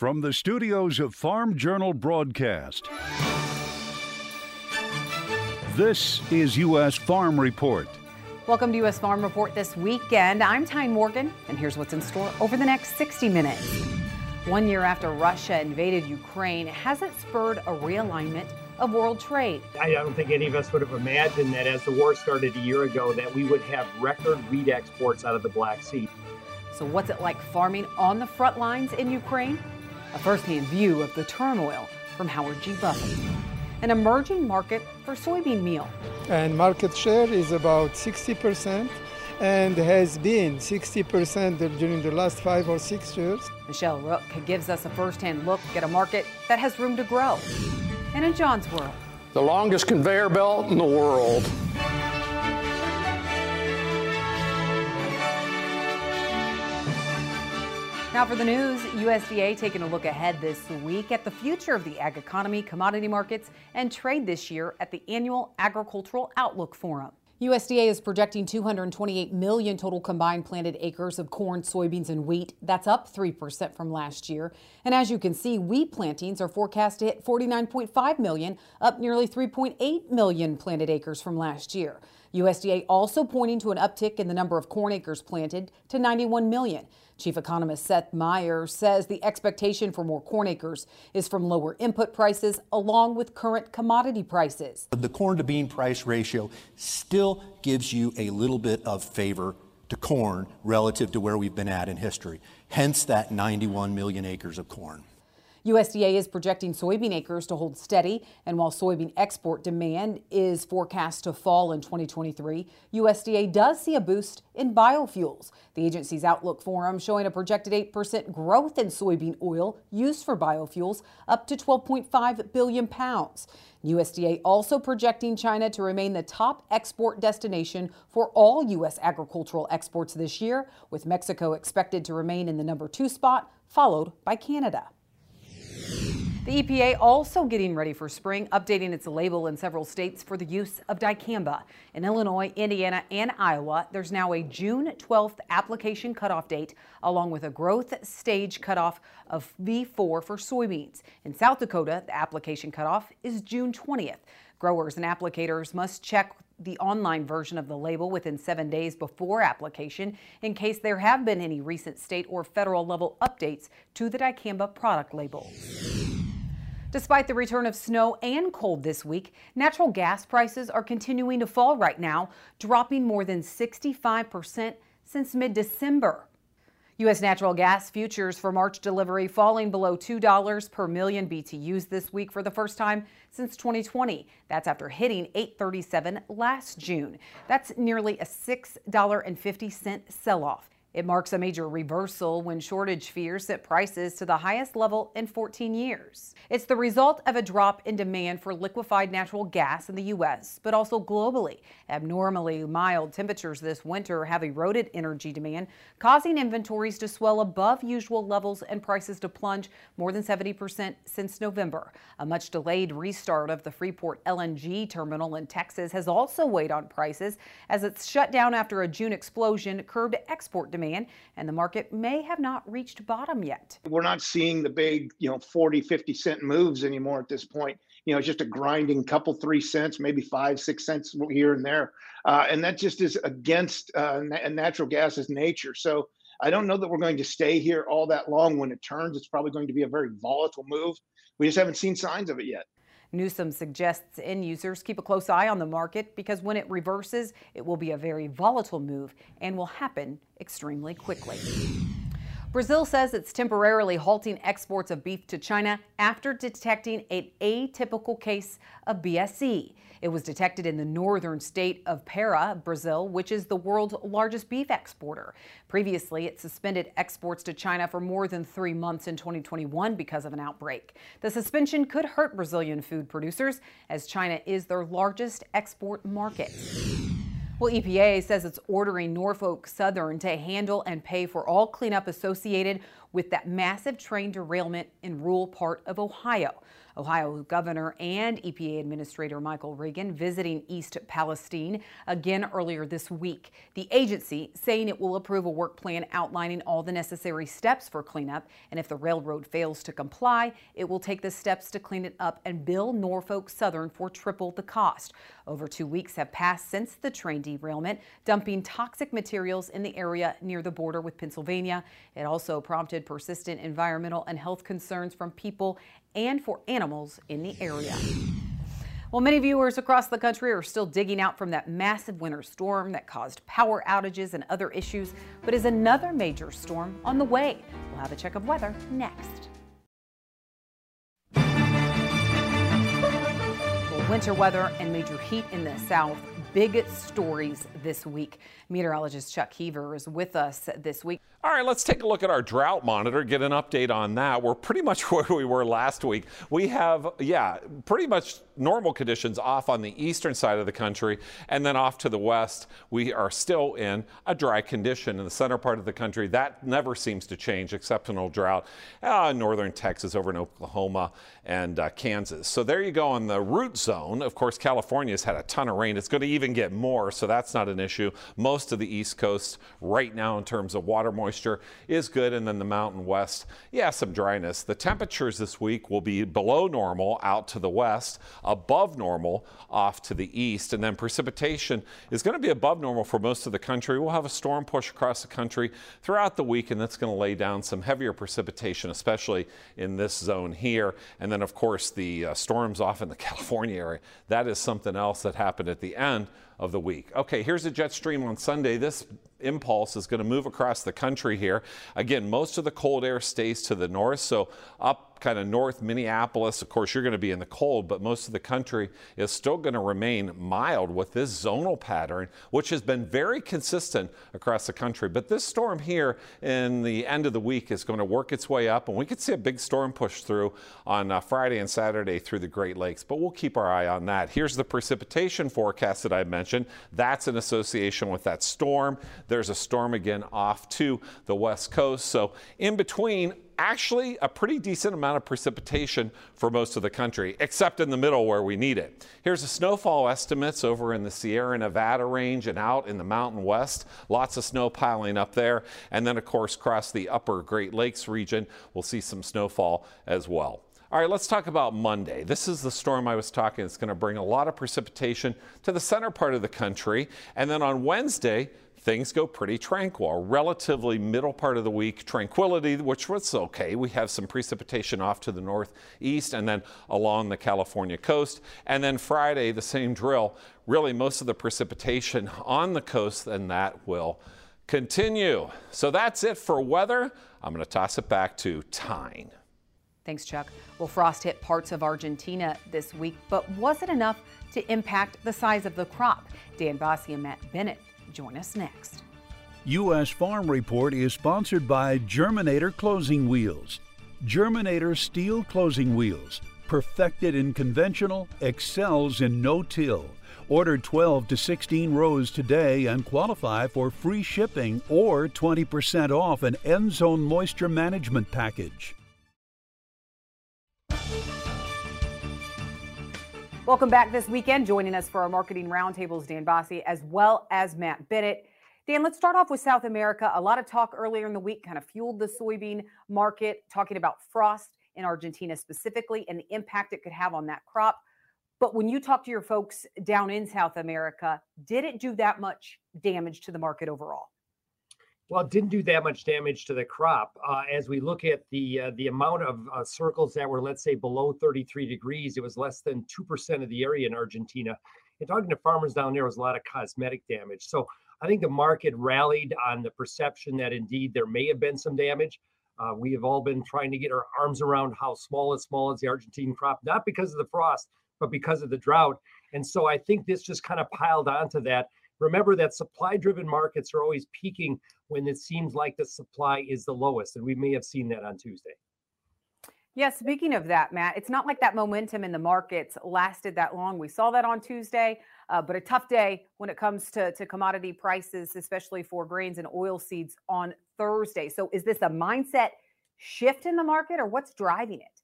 From the studios of Farm Journal Broadcast, this is U.S. Farm Report. Welcome to U.S. Farm Report this weekend. I'm Tyne Morgan, and here's what's in store over the next 60 minutes. One year after Russia invaded Ukraine, has it spurred a realignment of world trade? I don't think any of us would have imagined that as the war started a year ago that we would have record wheat exports out of the Black Sea. So, what's it like farming on the front lines in Ukraine? A firsthand view of the turmoil from Howard G. Buffett. An emerging market for soybean meal. And market share is about 60% and has been 60% during the last five or six years. Michelle Rook gives us a first-hand look at a market that has room to grow. And in John's world, the longest conveyor belt in the world. Now for the news, USDA taking a look ahead this week at the future of the ag economy, commodity markets, and trade this year at the annual Agricultural Outlook Forum. USDA is projecting 228 million total combined planted acres of corn, soybeans, and wheat. That's up 3% from last year. And as you can see, wheat plantings are forecast to hit 49.5 million, up nearly 3.8 million planted acres from last year. USDA also pointing to an uptick in the number of corn acres planted to 91 million. Chief economist Seth Meyer says the expectation for more corn acres is from lower input prices along with current commodity prices. The corn to bean price ratio still gives you a little bit of favor to corn relative to where we've been at in history. Hence that 91 million acres of corn. USDA is projecting soybean acres to hold steady, and while soybean export demand is forecast to fall in 2023, USDA does see a boost in biofuels. The agency's Outlook Forum showing a projected 8% growth in soybean oil used for biofuels, up to 12.5 billion pounds. USDA also projecting China to remain the top export destination for all U.S. agricultural exports this year, with Mexico expected to remain in the number two spot, followed by Canada you the EPA also getting ready for spring, updating its label in several states for the use of dicamba. In Illinois, Indiana, and Iowa, there's now a June 12th application cutoff date, along with a growth stage cutoff of V4 for soybeans. In South Dakota, the application cutoff is June 20th. Growers and applicators must check the online version of the label within seven days before application in case there have been any recent state or federal level updates to the dicamba product label. Despite the return of snow and cold this week, natural gas prices are continuing to fall right now, dropping more than 65% since mid December. U.S. natural gas futures for March delivery falling below $2 per million BTUs this week for the first time since 2020. That's after hitting 837 last June. That's nearly a $6.50 sell off. It marks a major reversal when shortage fears set prices to the highest level in 14 years. It's the result of a drop in demand for liquefied natural gas in the U.S., but also globally. Abnormally mild temperatures this winter have eroded energy demand, causing inventories to swell above usual levels and prices to plunge more than 70% since November. A much delayed restart of the Freeport LNG terminal in Texas has also weighed on prices as it's shut down after a June explosion curbed export demand demand, and the market may have not reached bottom yet. We're not seeing the big, you know, 40, 50 cent moves anymore at this point. You know, it's just a grinding couple, three cents, maybe five, six cents here and there. Uh, and that just is against uh, natural gas's nature. So I don't know that we're going to stay here all that long. When it turns, it's probably going to be a very volatile move. We just haven't seen signs of it yet. Newsom suggests end users keep a close eye on the market because when it reverses, it will be a very volatile move and will happen extremely quickly. Brazil says it's temporarily halting exports of beef to China after detecting an atypical case of BSE. It was detected in the northern state of Para, Brazil, which is the world's largest beef exporter. Previously, it suspended exports to China for more than three months in 2021 because of an outbreak. The suspension could hurt Brazilian food producers as China is their largest export market. Well, EPA says it's ordering Norfolk Southern to handle and pay for all cleanup associated with that massive train derailment in rural part of Ohio. Ohio Governor and EPA Administrator Michael Regan visiting East Palestine again earlier this week. The agency saying it will approve a work plan outlining all the necessary steps for cleanup, and if the railroad fails to comply, it will take the steps to clean it up and bill Norfolk Southern for triple the cost. Over two weeks have passed since the train derailment, dumping toxic materials in the area near the border with Pennsylvania. It also prompted persistent environmental and health concerns from people and for animals in the area. Well, many viewers across the country are still digging out from that massive winter storm that caused power outages and other issues, but is another major storm on the way. We'll have a check of weather next. Winter weather and major heat in the south big stories this week. Meteorologist Chuck Heaver is with us this week. All right, let's take a look at our drought monitor, get an update on that. We're pretty much where we were last week. We have, yeah, pretty much normal conditions off on the eastern side of the country, and then off to the west, we are still in a dry condition in the center part of the country. That never seems to change, exceptional drought uh, northern Texas, over in Oklahoma and uh, Kansas. So there you go on the root zone. Of course, California's had a ton of rain. It's going to even get more, so that's not an issue. Most of the East Coast right now in terms of water moisture is good. And then the mountain west, yeah, some dryness. The temperatures this week will be below normal out to the west, above normal off to the east. And then precipitation is going to be above normal for most of the country. We'll have a storm push across the country throughout the week, and that's going to lay down some heavier precipitation, especially in this zone here. And then, of course, the uh, storms off in the California area. That is something else that happened at the end of the week. Okay, here's a jet stream on Sunday. This impulse is going to move across the country here. Again, most of the cold air stays to the north, so up kind of north Minneapolis. Of course, you're going to be in the cold, but most of the country is still going to remain mild with this zonal pattern, which has been very consistent across the country. But this storm here in the end of the week is going to work its way up, and we could see a big storm push through on uh, Friday and Saturday through the Great Lakes. But we'll keep our eye on that. Here's the precipitation forecast that I mentioned. That's in association with that storm. There's a storm again off to the west coast. So in between, actually a pretty decent amount of precipitation for most of the country, except in the middle where we need it. Here's the snowfall estimates over in the Sierra Nevada range and out in the Mountain West. Lots of snow piling up there. And then, of course, across the upper Great Lakes region, we'll see some snowfall as well. All right, let's talk about Monday. This is the storm I was talking. It's going to bring a lot of precipitation to the center part of the country. And then on Wednesday, things go pretty tranquil. Relatively middle part of the week, tranquility, which was okay. We have some precipitation off to the northeast and then along the California coast. And then Friday, the same drill. Really, most of the precipitation on the coast, and that will continue. So that's it for weather. I'm going to toss it back to Tyne. Thanks, Chuck. Well, frost hit parts of Argentina this week, but was it enough to impact the size of the crop? Dan Basse and Matt Bennett Join us next. U.S. Farm Report is sponsored by Germinator Closing Wheels. Germinator steel closing wheels, perfected in conventional, excels in no-till. Order 12 to 16 rows today and qualify for free shipping or 20% off an end zone moisture management package. Welcome back this weekend. Joining us for our marketing roundtables, Dan Basse, as well as Matt Bennett. Dan, let's start off with South America. A lot of talk earlier in the week kind of fueled the soybean market, talking about frost in Argentina specifically and the impact it could have on that crop. But when you talk to your folks down in South America, did it do that much damage to the market overall? Well, it didn't do that much damage to the crop. Uh, as we look at the uh, the amount of uh, circles that were, let's say, below 33 degrees, it was less than two percent of the area in Argentina. And talking to farmers down there was a lot of cosmetic damage. So I think the market rallied on the perception that indeed there may have been some damage. Uh, we have all been trying to get our arms around how small and small is the Argentine crop, not because of the frost, but because of the drought. And so I think this just kind of piled onto that remember that supply driven markets are always peaking when it seems like the supply is the lowest. And we may have seen that on Tuesday. Yeah, speaking of that, Matt, it's not like that momentum in the markets lasted that long. We saw that on Tuesday, uh, but a tough day when it comes to, to commodity prices, especially for grains and oil seeds on Thursday. So, is this a mindset shift in the market or what's driving it?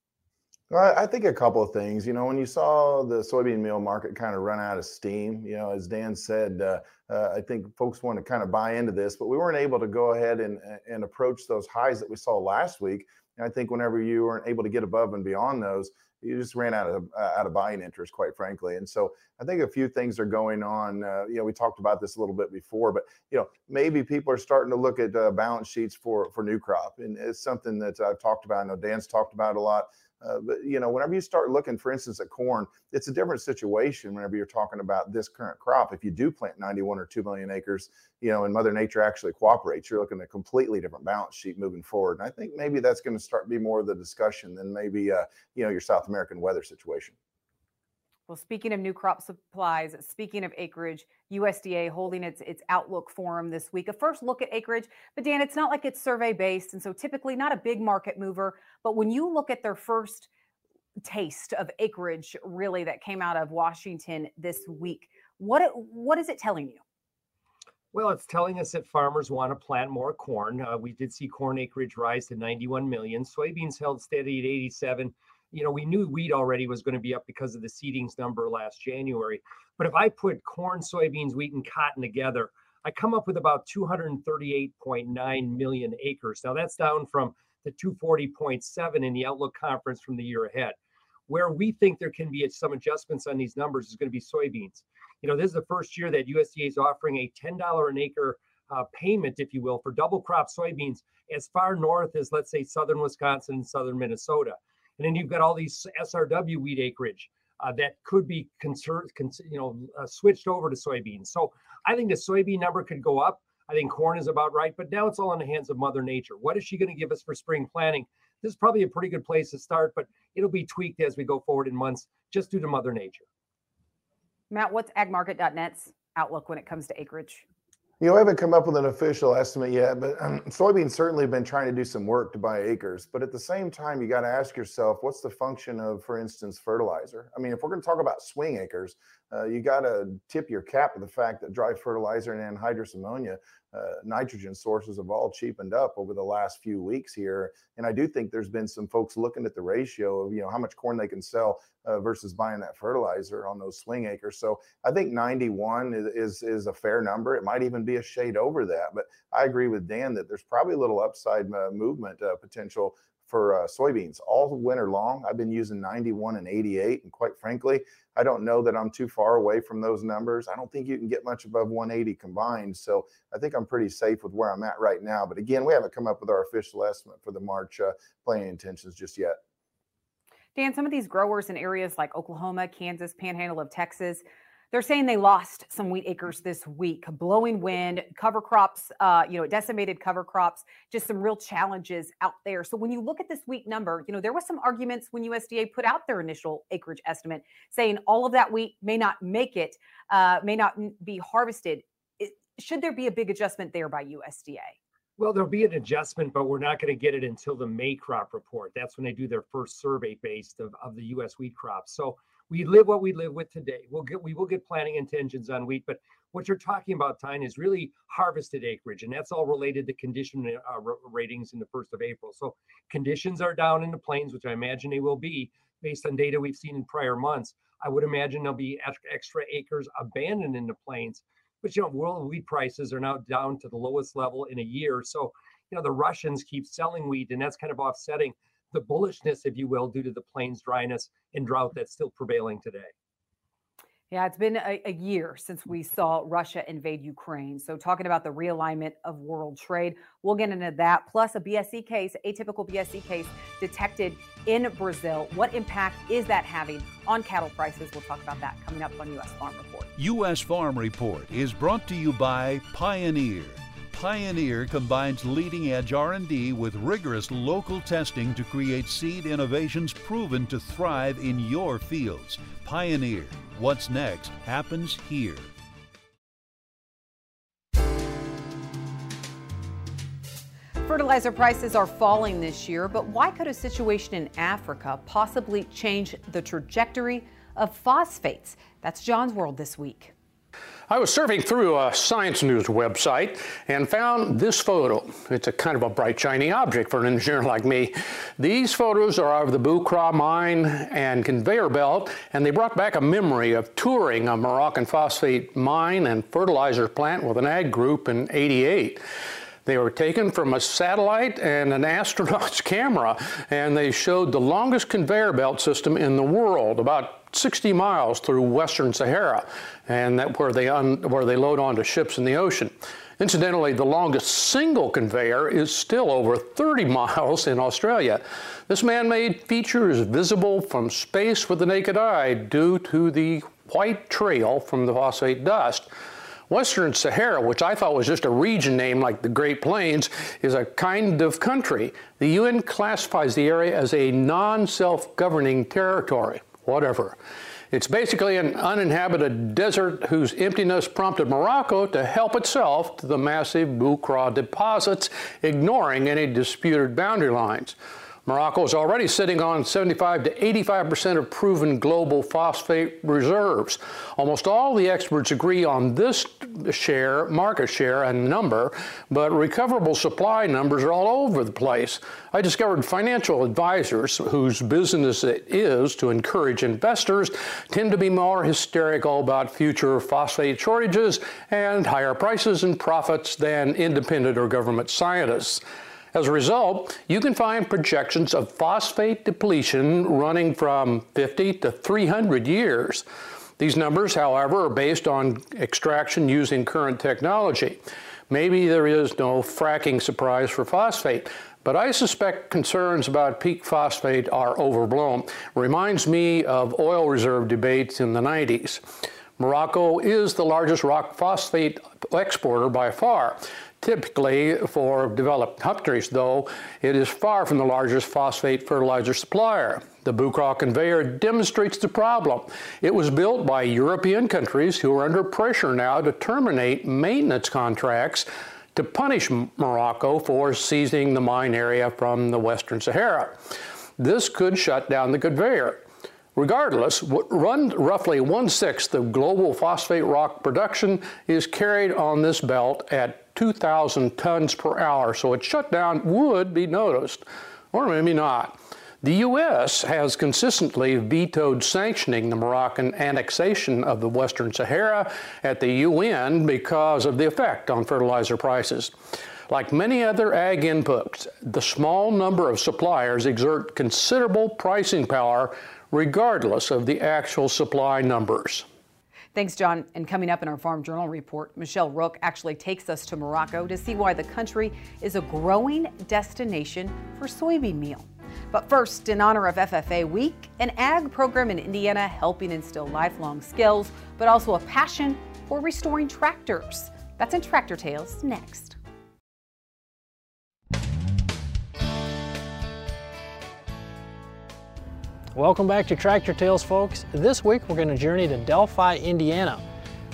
Well, I think a couple of things. You know, when you saw the soybean meal market kind of run out of steam, you know, as Dan said, uh, uh, I think folks want to kind of buy into this, but we weren't able to go ahead and and approach those highs that we saw last week. And I think whenever you weren't able to get above and beyond those, you just ran out of uh, out of buying interest, quite frankly. And so I think a few things are going on. Uh, you know, we talked about this a little bit before, but you know, maybe people are starting to look at uh, balance sheets for for new crop, and it's something that I've talked about. I know Dan's talked about a lot. Uh, but you know, whenever you start looking, for instance, at corn, it's a different situation. Whenever you're talking about this current crop, if you do plant 91 or 2 million acres, you know, and Mother Nature actually cooperates, you're looking at a completely different balance sheet moving forward. And I think maybe that's going to start be more of the discussion than maybe uh, you know your South American weather situation. Well, speaking of new crop supplies, speaking of acreage, USDA holding its its outlook forum this week. A first look at acreage, but Dan, it's not like it's survey based, and so typically not a big market mover. But when you look at their first taste of acreage, really that came out of Washington this week, what what is it telling you? Well, it's telling us that farmers want to plant more corn. Uh, we did see corn acreage rise to 91 million. Soybeans held steady at 87 you know, we knew wheat already was going to be up because of the seedings number last January. But if I put corn, soybeans, wheat, and cotton together, I come up with about 238.9 million acres. Now that's down from the 240.7 in the Outlook conference from the year ahead. Where we think there can be some adjustments on these numbers is going to be soybeans. You know, this is the first year that USDA is offering a $10 an acre uh, payment, if you will, for double crop soybeans as far north as, let's say, southern Wisconsin and southern Minnesota. And then you've got all these SRW wheat acreage uh, that could be concerned, you know, uh, switched over to soybeans. So I think the soybean number could go up. I think corn is about right, but now it's all in the hands of Mother Nature. What is she going to give us for spring planting? This is probably a pretty good place to start, but it'll be tweaked as we go forward in months just due to Mother Nature. Matt, what's agmarket.net's outlook when it comes to acreage? You know, we haven't come up with an official estimate yet, but um, soybeans certainly have been trying to do some work to buy acres. But at the same time, you got to ask yourself, what's the function of, for instance, fertilizer? I mean, if we're going to talk about swing acres, uh, you got to tip your cap to the fact that dry fertilizer and anhydrous ammonia uh, nitrogen sources have all cheapened up over the last few weeks here. And I do think there's been some folks looking at the ratio of, you know, how much corn they can sell uh, versus buying that fertilizer on those swing acres. So I think 91 is, is, is, a fair number. It might even be a shade over that. But I agree with Dan that there's probably a little upside uh, movement uh, potential for uh, soybeans all winter long. I've been using 91 and 88. And quite frankly, I don't know that I'm too far away from those numbers. I don't think you can get much above 180 combined. So I think I'm pretty safe with where I'm at right now. But again, we haven't come up with our official estimate for the March uh, planting intentions just yet. Dan, some of these growers in areas like Oklahoma, Kansas, Panhandle of Texas, they're saying they lost some wheat acres this week. Blowing wind, cover crops, uh, you know, decimated cover crops, just some real challenges out there. So when you look at this wheat number, you know, there was some arguments when USDA put out their initial acreage estimate saying all of that wheat may not make it, uh, may not be harvested. It, should there be a big adjustment there by USDA? Well, there'll be an adjustment, but we're not going to get it until the May crop report. That's when they do their first survey based of, of the U.S. wheat crop. So we live what we live with today. We'll get we will get planting intentions on wheat, but what you're talking about, Tyne, is really harvested acreage, and that's all related to condition uh, ratings in the first of April. So conditions are down in the plains, which I imagine they will be based on data we've seen in prior months. I would imagine there'll be extra acres abandoned in the plains. But you know, world wheat prices are now down to the lowest level in a year. So, you know, the Russians keep selling wheat, and that's kind of offsetting the bullishness, if you will, due to the plains dryness and drought that's still prevailing today. Yeah, it's been a, a, year since we saw Russia invade Ukraine. So, talking about the realignment of world trade, we'll get into that. Plus, a BSE case, atypical BSE case detected in Brazil. What impact is that having on cattle prices? We'll talk about that coming up on U.S. Farm Report. U.S. Farm Report is brought to you by Pioneer Pioneer combines leading-edge R&D with rigorous local testing to create seed innovations proven to thrive in your fields. Pioneer, what's next happens here. Fertilizer prices are falling this year, but why could a situation in Africa possibly change the trajectory of phosphates? That's John's World this week. I was surfing through a science news website and found this photo. It's a kind of a bright, shiny object for an engineer like me. These photos are of the Bu Craa mine and conveyor belt, and they brought back a memory of touring a Moroccan phosphate mine and fertilizer plant with an ag group in 88. They were taken from a satellite and an astronaut's camera, and they showed the longest conveyor belt system in the world, about 60 miles through western Sahara, and that where they un, where they load onto ships in the ocean. Incidentally, the longest single conveyor is still over 30 miles in Australia. This man-made feature is visible from space with the naked eye due to the white trail from the phosphate dust. Western Sahara, which I thought was just a region name like the Great Plains, is a kind of country. The UN classifies the area as a non self governing territory. Whatever. It's basically an uninhabited desert whose emptiness prompted Morocco to help itself to the massive Bu Craa deposits, ignoring any disputed boundary lines. Morocco is already sitting on 75 to 85 percent of proven global phosphate reserves. Almost all the experts agree on this share, market share, and number, but recoverable supply numbers are all over the place. I discovered financial advisors whose business it is to encourage investors tend to be more hysterical about future phosphate shortages and higher prices and profits than independent or government scientists. As a result, you can find projections of phosphate depletion running from 50 to 300 years. These numbers, however, are based on extraction using current technology. Maybe there is no fracking surprise for phosphate, but I suspect concerns about peak phosphate are overblown. Reminds me of oil reserve debates in the 90s. Morocco is the largest rock phosphate exporter by far. Typically, for developed countries, though, it is far from the largest phosphate fertilizer supplier. The Bu Craa conveyor demonstrates the problem. It was built by European countries who are under pressure now to terminate maintenance contracts to punish Morocco for seizing the mine area from the Western Sahara. This could shut down the conveyor. Regardless, run roughly one sixth of global phosphate rock production is carried on this belt at 2,000 tons per hour, so its shutdown would be noticed, or maybe not. The U.S. has consistently vetoed sanctioning the Moroccan annexation of the Western Sahara at the UN because of the effect on fertilizer prices. Like many other ag inputs, the small number of suppliers exert considerable pricing power regardless of the actual supply numbers. Thanks, John. And coming up in our Farm Journal report, Michelle Rook actually takes us to Morocco to see why the country is a growing destination for soybean meal. But first, in honor of FFA Week, an ag program in Indiana helping instill lifelong skills, but also a passion for restoring tractors. That's in Tractor Tales next. Welcome back to Tractor Tales, folks. This week we're going to journey to Delphi, Indiana,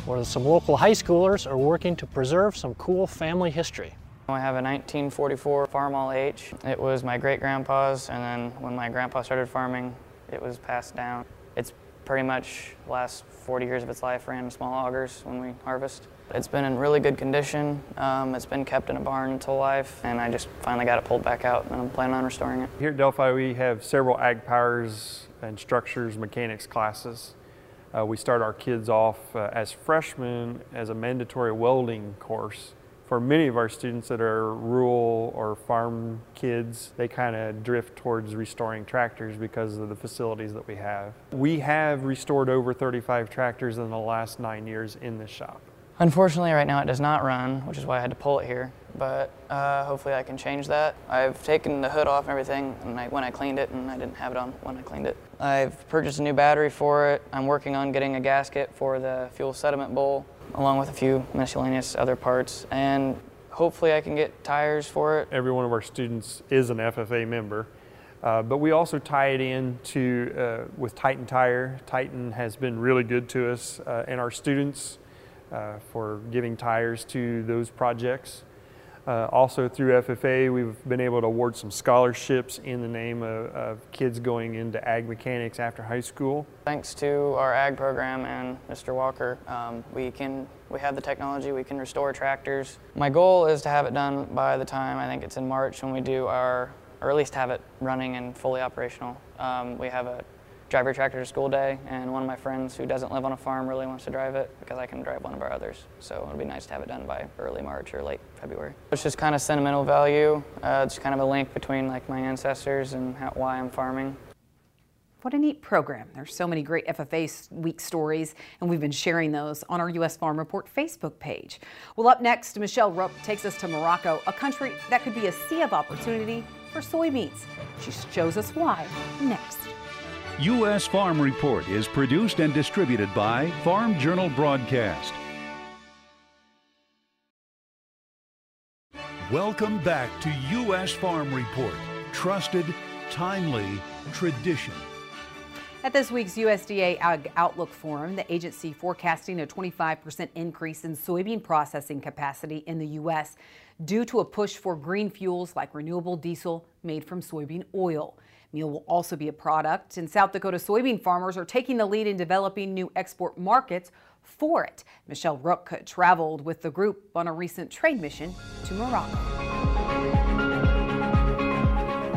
where some local high schoolers are working to preserve some cool family history. I have a 1944 Farmall H. It was my great-grandpa's, and then when my grandpa started farming, it was passed down. It's pretty much the last 40 years of its life ran small augers when we harvest. It's been in really good condition. Um, it's been kept in a barn whole life, and I just finally got it pulled back out, and I'm planning on restoring it. Here at Delphi, we have several ag powers and structures mechanics classes. Uh, we start our kids off uh, as freshmen as a mandatory welding course. For many of our students that are rural or farm kids, they kind of drift towards restoring tractors because of the facilities that we have. We have restored over 35 tractors in the last nine years in this shop. Unfortunately, right now it does not run, which is why I had to pull it here. But uh, hopefully I can change that. I've taken the hood off and everything and I, when I cleaned it, and I didn't have it on when I cleaned it. I've purchased a new battery for it. I'm working on getting a gasket for the fuel sediment bowl, along with a few miscellaneous other parts. And hopefully I can get tires for it. Every one of our students is an FFA member. Uh, but we also tie it in to, uh, with Titan Tire. Titan has been really good to us uh, and our students uh, for giving tires to those projects. Uh, also through FFA, we've been able to award some scholarships in the name of, of, kids going into ag mechanics after high school. Thanks to our ag program and Mr. Walker, um, we can we have the technology. We can restore tractors. My goal is to have it done by the time I think it's in March when we do our, or at least have it running and fully operational. Um, we have a drive your tractor to school day, and one of my friends who doesn't live on a farm really wants to drive it because I can drive one of our others. So it'd be nice to have it done by early March or late February. It's just kind of sentimental value. Uh, it's kind of a link between like my ancestors and how, why I'm farming. What a neat program. There's so many great FFA week stories, and we've been sharing those on our U.S. Farm Report Facebook page. Well, up next, Michelle Rook takes us to Morocco, a country that could be a sea of opportunity for soybeans. She shows us why next. U.S. Farm Report is produced and distributed by Farm Journal Broadcast. Welcome back to U.S. Farm Report. Trusted, timely, tradition. At this week's USDA Ag Outlook Forum, the agency forecasting a 25% increase in soybean processing capacity in the U.S. due to a push for green fuels like renewable diesel made from soybean oil. Meal will also be a product, and South Dakota soybean farmers are taking the lead in developing new export markets for it. Michelle Rook traveled with the group on a recent trade mission to Morocco.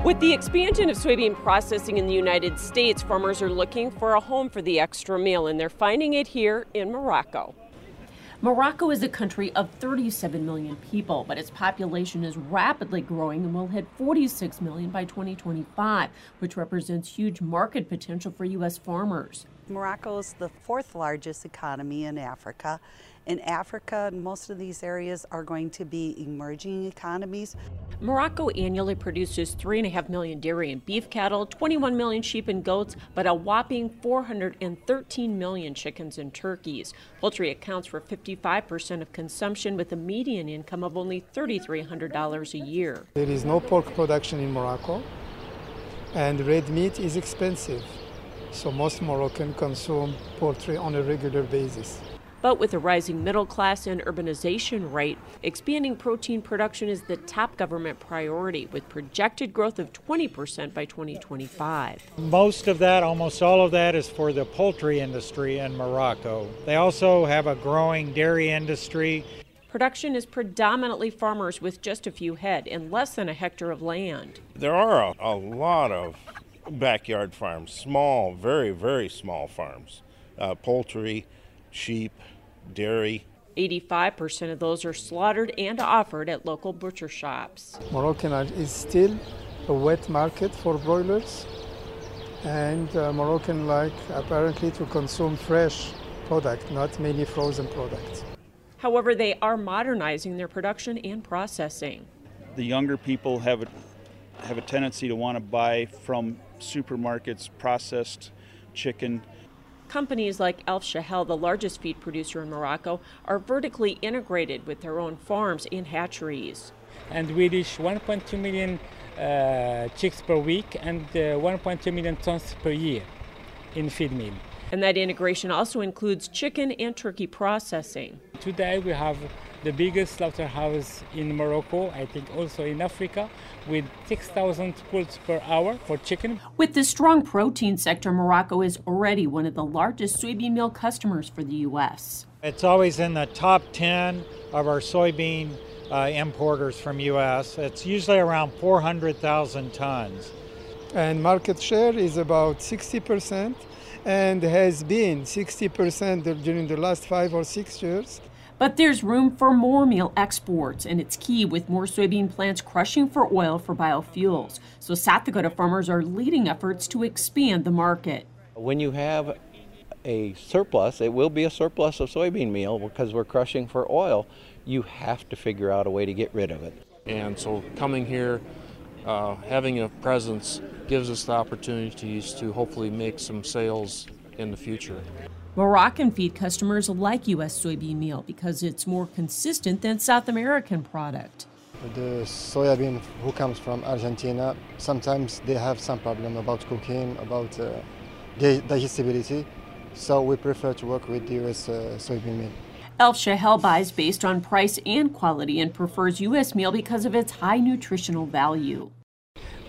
With the expansion of soybean processing in the United States, farmers are looking for a home for the extra meal, and they're finding it here in Morocco. Morocco is a country of 37 million people, but its population is rapidly growing and will hit 46 million by 2025, which represents huge market potential for U.S. farmers. Morocco is the fourth largest economy in Africa. In Africa, most of these areas are going to be emerging economies. Morocco annually produces 3.5 million dairy and beef cattle, 21 million sheep and goats, but a whopping 413 million chickens and turkeys. Poultry accounts for 55% of consumption with a median income of only $3,300 a year. There is no pork production in Morocco, and red meat is expensive. So most Moroccans consume poultry on a regular basis. But with a rising middle class and urbanization rate, expanding protein production is the top government priority, with projected growth of 20% by 2025. Most of that, almost all of that, is for the poultry industry in Morocco. They also have a growing dairy industry. Production is predominantly farmers with just a few head and less than a hectare of land. There are a, a lot of backyard farms, small, very, very small farms, uh, poultry, sheep, dairy. 85% of those are slaughtered and offered at local butcher shops. Moroccan is still a wet market for broilers, and uh, Moroccan like apparently to consume fresh product, not many frozen products. However, they are modernizing their production and processing. The younger people have a, have a tendency to want to buy from supermarkets processed chicken Companies like Alf Sahel, the largest feed producer in Morocco, are vertically integrated with their own farms and hatcheries. And we reach 1.2 million uh, chicks per week and uh, 1.2 million tons per year in feed mill. And that integration also includes chicken and turkey processing. Today we have the biggest slaughterhouse in Morocco, I think also in Africa, with 6,000 pulls per hour for chicken. With the strong protein sector, Morocco is already one of the largest soybean meal customers for the U.S. It's always in the top 10 of our soybean uh, importers from U.S. It's usually around 400,000 tons. And market share is about 60% and has been 60% during the last five or six years. But there's room for more meal exports, and it's key with more soybean plants crushing for oil for biofuels. So South Dakota farmers are leading efforts to expand the market. When you have a surplus, it will be a surplus of soybean meal because we're crushing for oil. You have to figure out a way to get rid of it. And so coming here, uh, having a presence gives us the opportunities to hopefully make some sales in the future. Moroccan feed customers like U.S. soybean meal because it's more consistent than South American product. The soybean who comes from Argentina, sometimes they have some problem about cooking, about uh, digestibility. So we prefer to work with U.S. Uh, soybean meal. Alf Sahel buys based on price and quality and prefers U.S. meal because of its high nutritional value.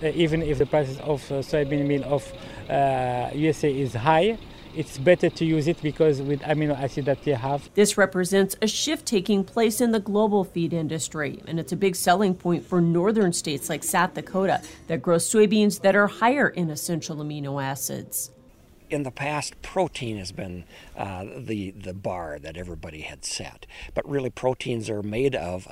Uh, even if the price of uh, soybean meal of uh, USA is high, it's better to use it because with amino acid that they have. This represents a shift taking place in the global feed industry, and it's a big selling point for northern states like South Dakota that grow soybeans that are higher in essential amino acids in the past, protein has been uh, the the bar that everybody had set. But really, proteins are made of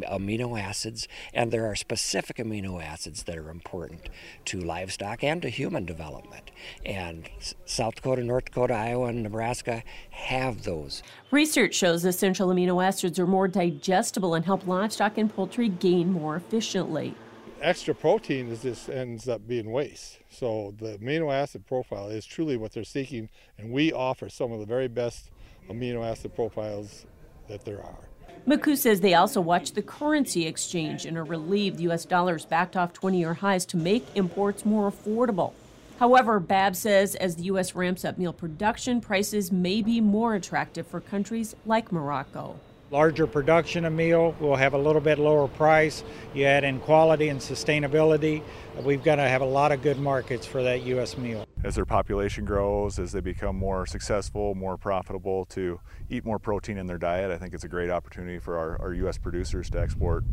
amino acids, and there are specific amino acids that are important to livestock and to human development. And South Dakota, North Dakota, Iowa, and Nebraska have those. Research shows essential amino acids are more digestible and help livestock and poultry gain more efficiently. Extra protein is just ends up being waste. So the amino acid profile is truly what they're seeking, and we offer some of the very best amino acid profiles that there are. McCoo says they also watch the currency exchange and are relieved the U.S. dollars backed off 20 year highs to make imports more affordable. However, Babb says as the U.S. ramps up meal production, prices may be more attractive for countries like Morocco larger production of meal will have a little bit lower price. You add in quality and sustainability. We've got to have a lot of good markets for that U.S. meal. As their population grows, as they become more successful, more profitable to eat more protein in their diet, I think it's a great opportunity for our, our U.S. producers to export,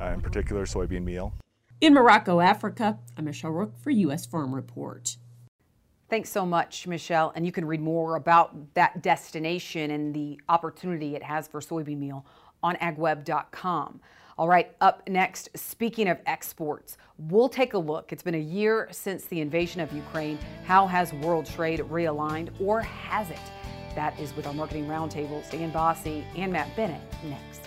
uh, in particular, soybean meal. In Morocco, Africa, I'm Michelle Rook for U.S. Farm Report. Thanks so much, Michelle. And you can read more about that destination and the opportunity it has for soybean meal on agweb.com. All right, up next, speaking of exports, we'll take a look. It's been a year since the invasion of Ukraine. How has world trade realigned, or has it? That is with our marketing roundtable, Stan Basse and Matt Bennett next.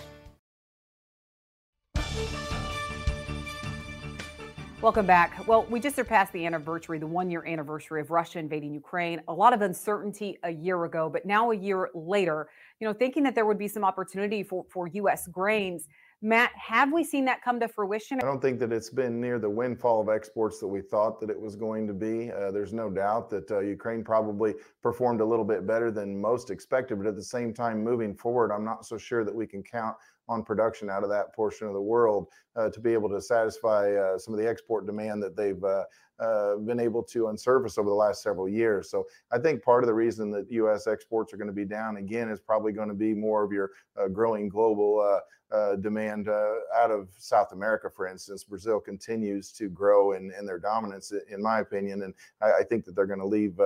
Welcome back. Well, we just surpassed the anniversary, the one year anniversary of Russia invading Ukraine. A lot of uncertainty a year ago, but now a year later, you know, thinking that there would be some opportunity for, for U.S. grains. Matt, have we seen that come to fruition? I don't think that it's been near the windfall of exports that we thought that it was going to be. Uh, there's no doubt that uh, Ukraine probably performed a little bit better than most expected, but at the same time, moving forward, I'm not so sure that we can count on production out of that portion of the world uh, to be able to satisfy uh, some of the export demand that they've uh, uh been able to unsurface over the last several years. So I think part of the reason that U.S. exports are going to be down again is probably going to be more of your uh, growing global uh, demand out of South America, for instance. Brazil continues to grow in, in their dominance, in my opinion, and I, I think that they're going to leave.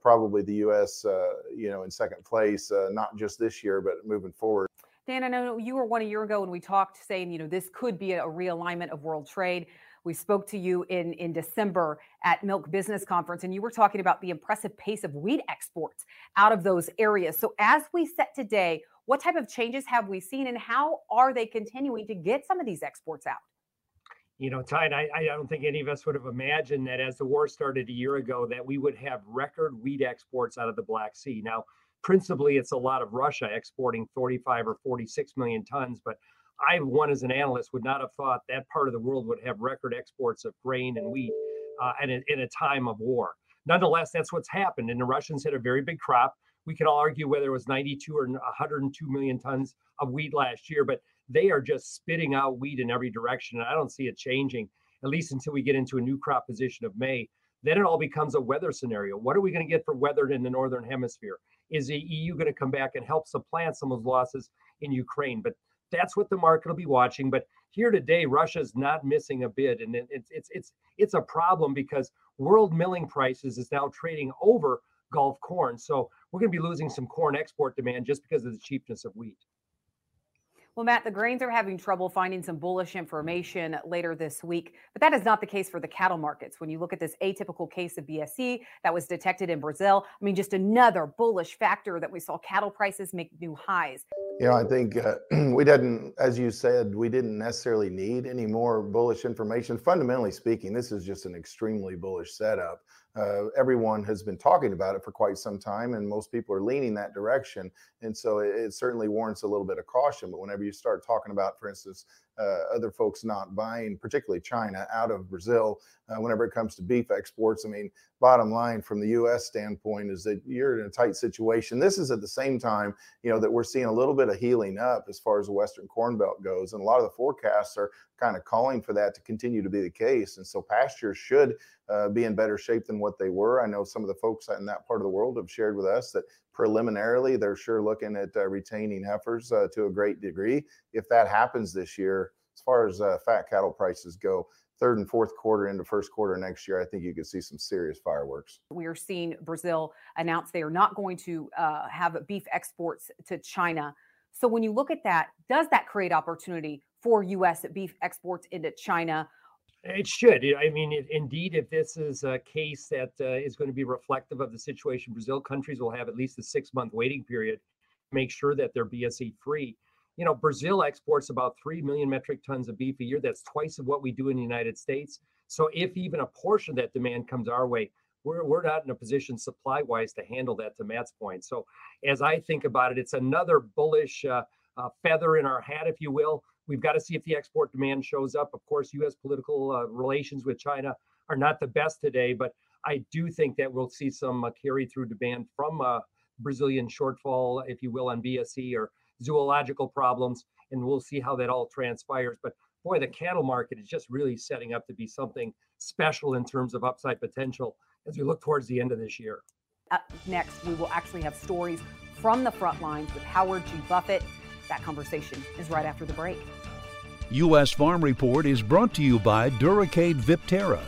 Probably the U.S. You know in second place, not just this year, but moving forward. Dan, I know you were one a year ago when we talked saying, you know, this could be a realignment of world trade. We spoke to you in, in December at Milk Business Conference, and you were talking about the impressive pace of wheat exports out of those areas. So, as we set today, what type of changes have we seen, and how are they continuing to get some of these exports out? You know, Ty, I, I don't think any of us would have imagined that as the war started a year ago, that we would have record wheat exports out of the Black Sea. Now, principally it's a lot of Russia exporting 45 or 46 million tons. But I, one as an analyst, would not have thought that part of the world would have record exports of grain and wheat uh, in, a, in a time of war. Nonetheless, that's what's happened. And the Russians had a very big crop. We can all argue whether it was 92 or 102 million tons of wheat last year, but they are just spitting out wheat in every direction. And I don't see it changing, at least until we get into a new crop position of May. Then it all becomes a weather scenario. What are we going to get for weather in the northern hemisphere? Is the EU going to come back and help supplant some of those losses in Ukraine? But that's what the market will be watching. But here today, Russia is not missing a bid, and it's it's it's it's a problem because world milling prices is now trading over Gulf corn. So we're going to be losing some corn export demand just because of the cheapness of wheat. Well, Matt, the grains are having trouble finding some bullish information later this week, but that is not the case for the cattle markets. When you look at this atypical case of BSE that was detected in Brazil, I mean, just another bullish factor that we saw cattle prices make new highs. You know, I think uh, we didn't, as you said, we didn't necessarily need any more bullish information. Fundamentally speaking, this is just an extremely bullish setup uh, everyone has been talking about it for quite some time, and most people are leaning that direction. And so it, it, certainly warrants a little bit of caution. But whenever you start talking about, for instance, other folks not buying, particularly China, out of Brazil uh, whenever it comes to beef exports. I mean, bottom line from the U.S. standpoint is that you're in a tight situation. This is at the same time, you know, that we're seeing a little bit of healing up as far as the Western Corn Belt goes, and a lot of the forecasts are kind of calling for that to continue to be the case. And so pastures should uh, be in better shape than what they were. I know some of the folks in that part of the world have shared with us that preliminarily they're sure looking at uh, retaining heifers uh, to a great degree. If that happens this year, as far as uh, fat cattle prices go, third and fourth quarter into first quarter next year, I think you could see some serious fireworks. We are seeing Brazil announce they are not going to uh, have beef exports to China. So when you look at that, does that create opportunity for U.S. beef exports into China? It should. I mean, it, indeed, if this is a case that uh, is going to be reflective of the situation, Brazil countries will have at least a six month waiting period to make sure that they're BSE free. You know, Brazil exports about 3 million metric tons of beef a year. That's twice of what we do in the United States. So, if even a portion of that demand comes our way, we're, we're not in a position supply wise to handle that, to Matt's point. So, as I think about it, it's another bullish uh, uh, feather in our hat, if you will, We've got to see if the export demand shows up. Of course, U.S. political uh, relations with China are not the best today, but I do think that we'll see some uh, carry through demand from uh, Brazilian shortfall, if you will, on BSE or zoological problems, and we'll see how that all transpires. But boy, the cattle market is just really setting up to be something special in terms of upside potential as we look towards the end of this year. Up next, we will actually have stories from the front lines with Howard G. Buffett. That conversation is right after the break. U.S. Farm Report is brought to you by Duracade Viptera.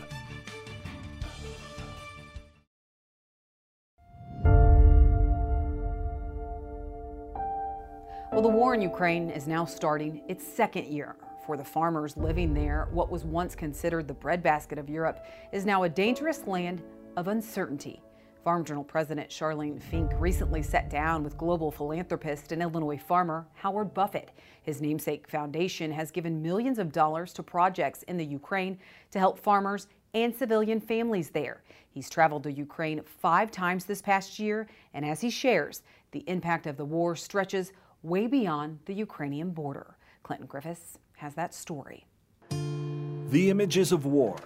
Well, the war in Ukraine is now starting its second year. For the farmers living there, what was once considered the breadbasket of Europe is now a dangerous land of uncertainty. Farm Journal President Charlene Finck recently sat down with global philanthropist and Illinois farmer Howard Buffett. His namesake foundation has given millions of dollars to projects in the Ukraine to help farmers and civilian families there. He's traveled to Ukraine five times this past year, and as he shares, the impact of the war stretches way beyond the Ukrainian border. Clinton Griffiths has that story. The images of war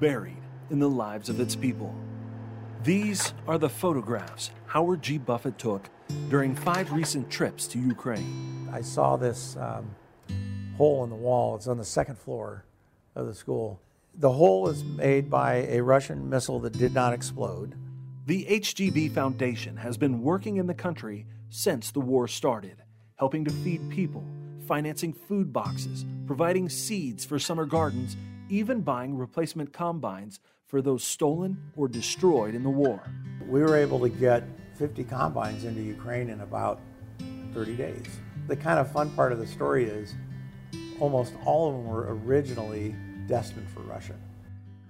buried in the lives of its people. These are the photographs Howard G. Buffett took during five recent trips to Ukraine. I saw this um, hole in the wall. It's on the second floor of the school. The hole is made by a Russian missile that did not explode. The HGB Foundation has been working in the country since the war started, helping to feed people, financing food boxes, providing seeds for summer gardens, even buying replacement combines for those stolen or destroyed in the war. We were able to get 50 combines into Ukraine in about 30 days. The kind of fun part of the story is almost all of them were originally destined for Russia.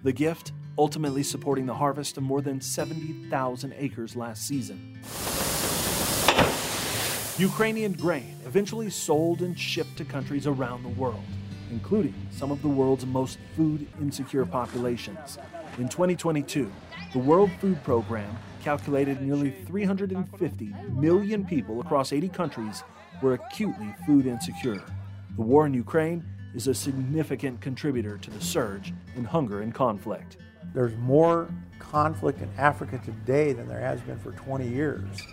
The gift ultimately supporting the harvest of more than 70,000 acres last season. Ukrainian grain eventually sold and shipped to countries around the world, including some of the world's most food insecure populations. In 2022, the World Food Program calculated nearly 350 million people across 80 countries were acutely food insecure. The war in Ukraine is a significant contributor to the surge in hunger and conflict. There's more conflict in Africa today than there has been for 20 years.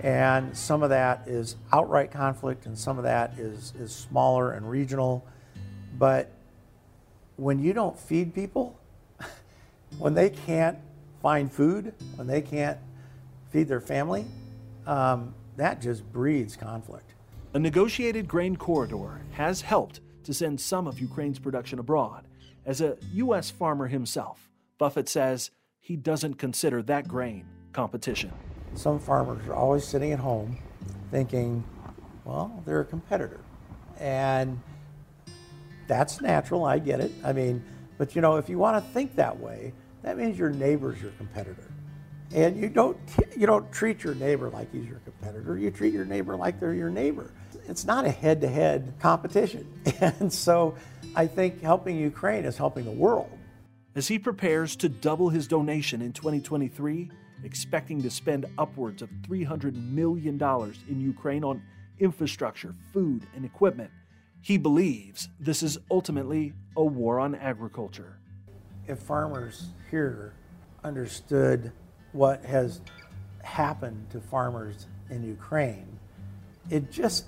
And some of that is outright conflict, and some of that is, is smaller and regional. But when you don't feed people, when they can't find food, when they can't feed their family, um, that just breeds conflict. A negotiated grain corridor has helped to send some of Ukraine's production abroad. As a U.S. farmer himself, Buffett says he doesn't consider that grain competition. Some farmers are always sitting at home thinking, well, they're a competitor. And that's natural, I get it. I mean, but you know, if you want to think that way, that means your neighbor's your competitor. And you don't, you don't treat your neighbor like he's your competitor. You treat your neighbor like they're your neighbor. It's not a head to head competition. And so I think helping Ukraine is helping the world. As he prepares to double his donation in 2023, expecting to spend upwards of $300 million in Ukraine on infrastructure, food, and equipment, He believes this is ultimately a war on agriculture. If farmers here understood what has happened to farmers in Ukraine, it just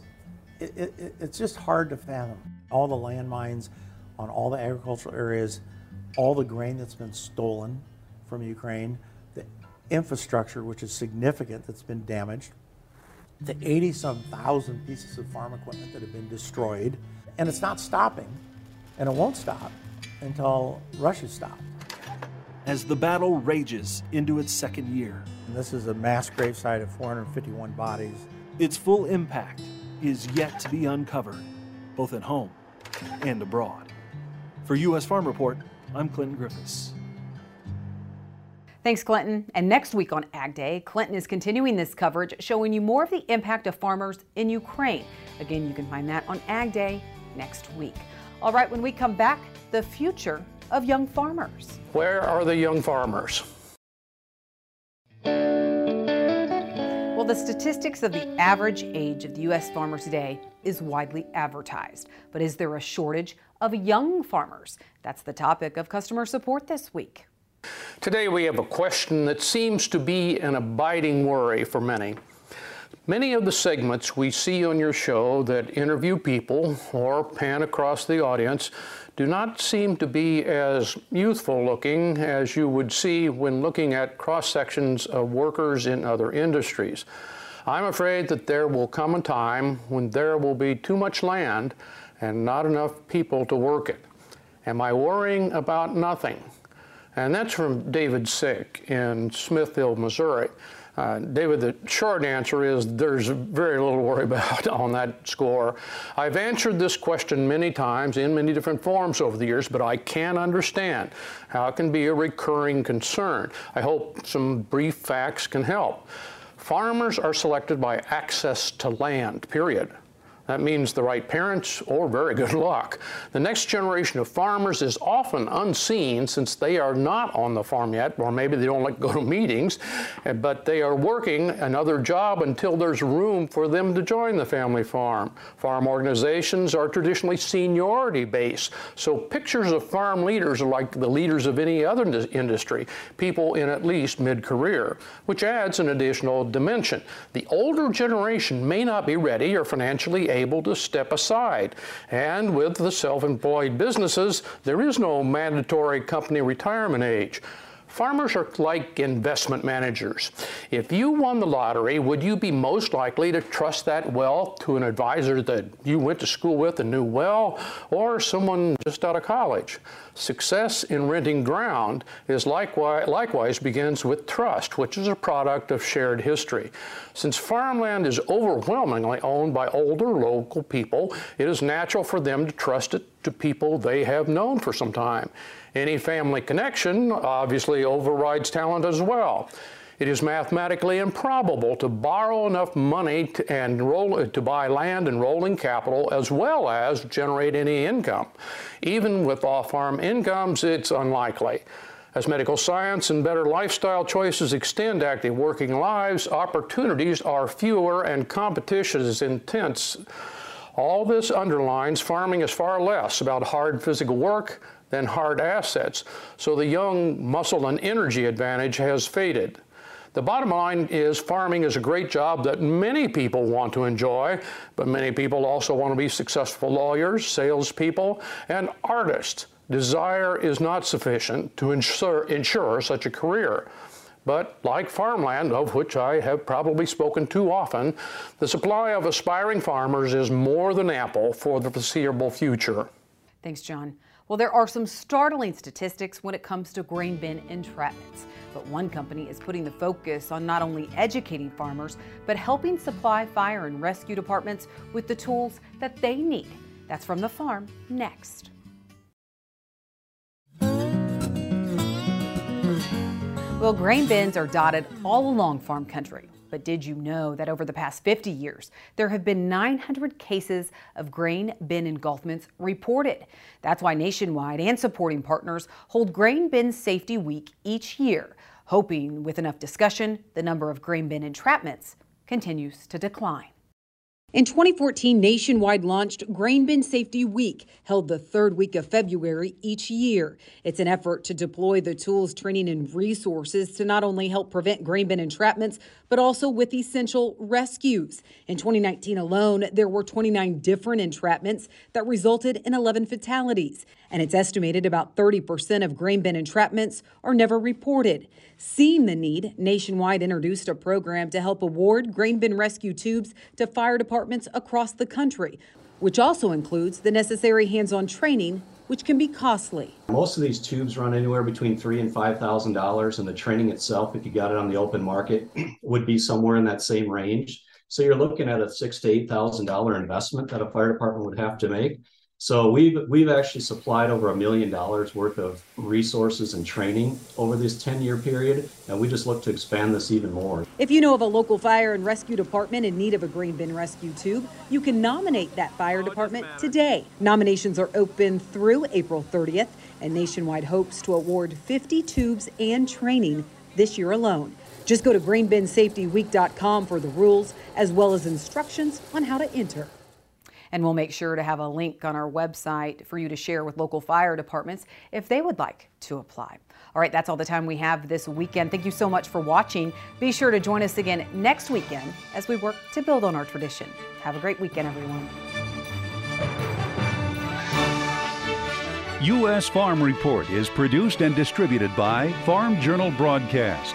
it, it, it's just hard to fathom. All the landmines on all the agricultural areas, all the grain that's been stolen from Ukraine, the infrastructure, which is significant, that's been damaged, the 80 some thousand pieces of farm equipment that have been destroyed. And it's not stopping, and it won't stop until Russia stops. As the battle rages into its second year, and this is a mass gravesite of 451 bodies. Its full impact is yet to be uncovered, both at home and abroad. For U.S. Farm Report, I'm Clinton Griffiths. Thanks, Clinton. And next week on Ag Day, Clinton is continuing this coverage, showing you more of the impact of farmers in Ukraine. Again, you can find that on Ag Day next week. All right, when we come back, the future of young farmers. Where are the young farmers? Well, the statistics of the average age of the U.S. farmer today is widely advertised. But is there a shortage of young farmers? That's the topic of customer support this week. Today we have a question that seems to be an abiding worry for many. Many of the segments we see on your show that interview people or pan across the audience do not seem to be as youthful looking as you would see when looking at cross sections of workers in other industries. I'm afraid that there will come a time when there will be too much land and not enough people to work it. Am I worrying about nothing? And that's from David Sick in Smithville, Missouri. Uh, David, the short answer is there's very little to worry about on that score. I've answered this question many times in many different forms over the years, but I can understand how it can be a recurring concern. I hope some brief facts can help. Farmers are selected by access to land, period. That means the right parents or very good luck. The next generation of farmers is often unseen since they are not on the farm yet, or maybe they don't like go to meetings, eh, but they are working another job until there's room for them to join the family farm. Farm organizations are traditionally seniority based, so pictures of farm leaders are like the leaders of any other industry, people in at least mid career, which adds an additional dimension. The older generation may not be ready or financially able to step aside. And with the self employed businesses, there is no mandatory company retirement age. Farmers are like investment managers. If you won the lottery, would you be most likely to trust that wealth to an advisor that you went to school with and knew well, or someone just out of college? Success in renting ground is likewise, likewise begins with trust, which is a product of shared history. Since farmland is overwhelmingly owned by older local people, it is natural for them to trust it to people they have known for some time. Any family connection obviously overrides talent as well. It is mathematically improbable to borrow enough money to, and roll, uh, to buy land and rolling capital as well as generate any income. Even with off farm incomes, it's unlikely. As medical science and better lifestyle choices extend active working lives, opportunities are fewer and competition is intense. All this underlines farming is far less about hard physical work than hard assets, so the young muscle and energy advantage has faded. The bottom line is farming is a great job that many people want to enjoy, but many people also want to be successful lawyers, salespeople, and artists. Desire is not sufficient to ensure, ensure such a career. But like farmland, of which I have probably spoken too often, the supply of aspiring farmers is more than ample for the foreseeable future. Thanks, John. Well, there are some startling statistics when it comes to grain bin entrapments. But one company is putting the focus on not only educating farmers, but helping supply fire and rescue departments with the tools that they need. That's from the farm next. Well, grain bins are dotted all along farm country. But did you know that over the past 50 years, there have been 900 cases of grain bin engulfments reported? That's why Nationwide and supporting partners hold Grain Bin Safety Week each year, hoping with enough discussion, the number of grain bin entrapments continues to decline. In 2014, Nationwide launched Grain Bin Safety Week, held the third week of February each year. It's an effort to deploy the tools, training, and resources to not only help prevent grain bin entrapments, but also with essential rescues. In 2019 alone, there were 29 different entrapments that resulted in 11 fatalities. And it's estimated about 30% of grain bin entrapments are never reported. Seeing the need, Nationwide introduced a program to help award grain bin rescue tubes to fire departments departments across the country, which also includes the necessary hands on training, which can be costly. Most of these tubes run anywhere between three and five thousand dollars, and the training itself, if you got it on the open market, would be somewhere in that same range. So you're looking at a six to eight thousand dollar investment that a fire department would have to make. So we've we've actually supplied over a million dollars worth of resources and training over this 10-year period, and we just look to expand this even more. If you know of a local fire and rescue department in need of a grain bin rescue tube, you can nominate that fire department today. Nominations are open through April 30th, and Nationwide hopes to award 50 tubes and training this year alone. Just go to grainbinsafetyweek.com for the rules as well as instructions on how to enter. And we'll make sure to have a link on our website for you to share with local fire departments if they would like to apply. All right, that's all the time we have this weekend. Thank you so much for watching. Be sure to join us again next weekend as we work to build on our tradition. Have a great weekend, everyone. U.S. Farm Report is produced and distributed by Farm Journal Broadcast.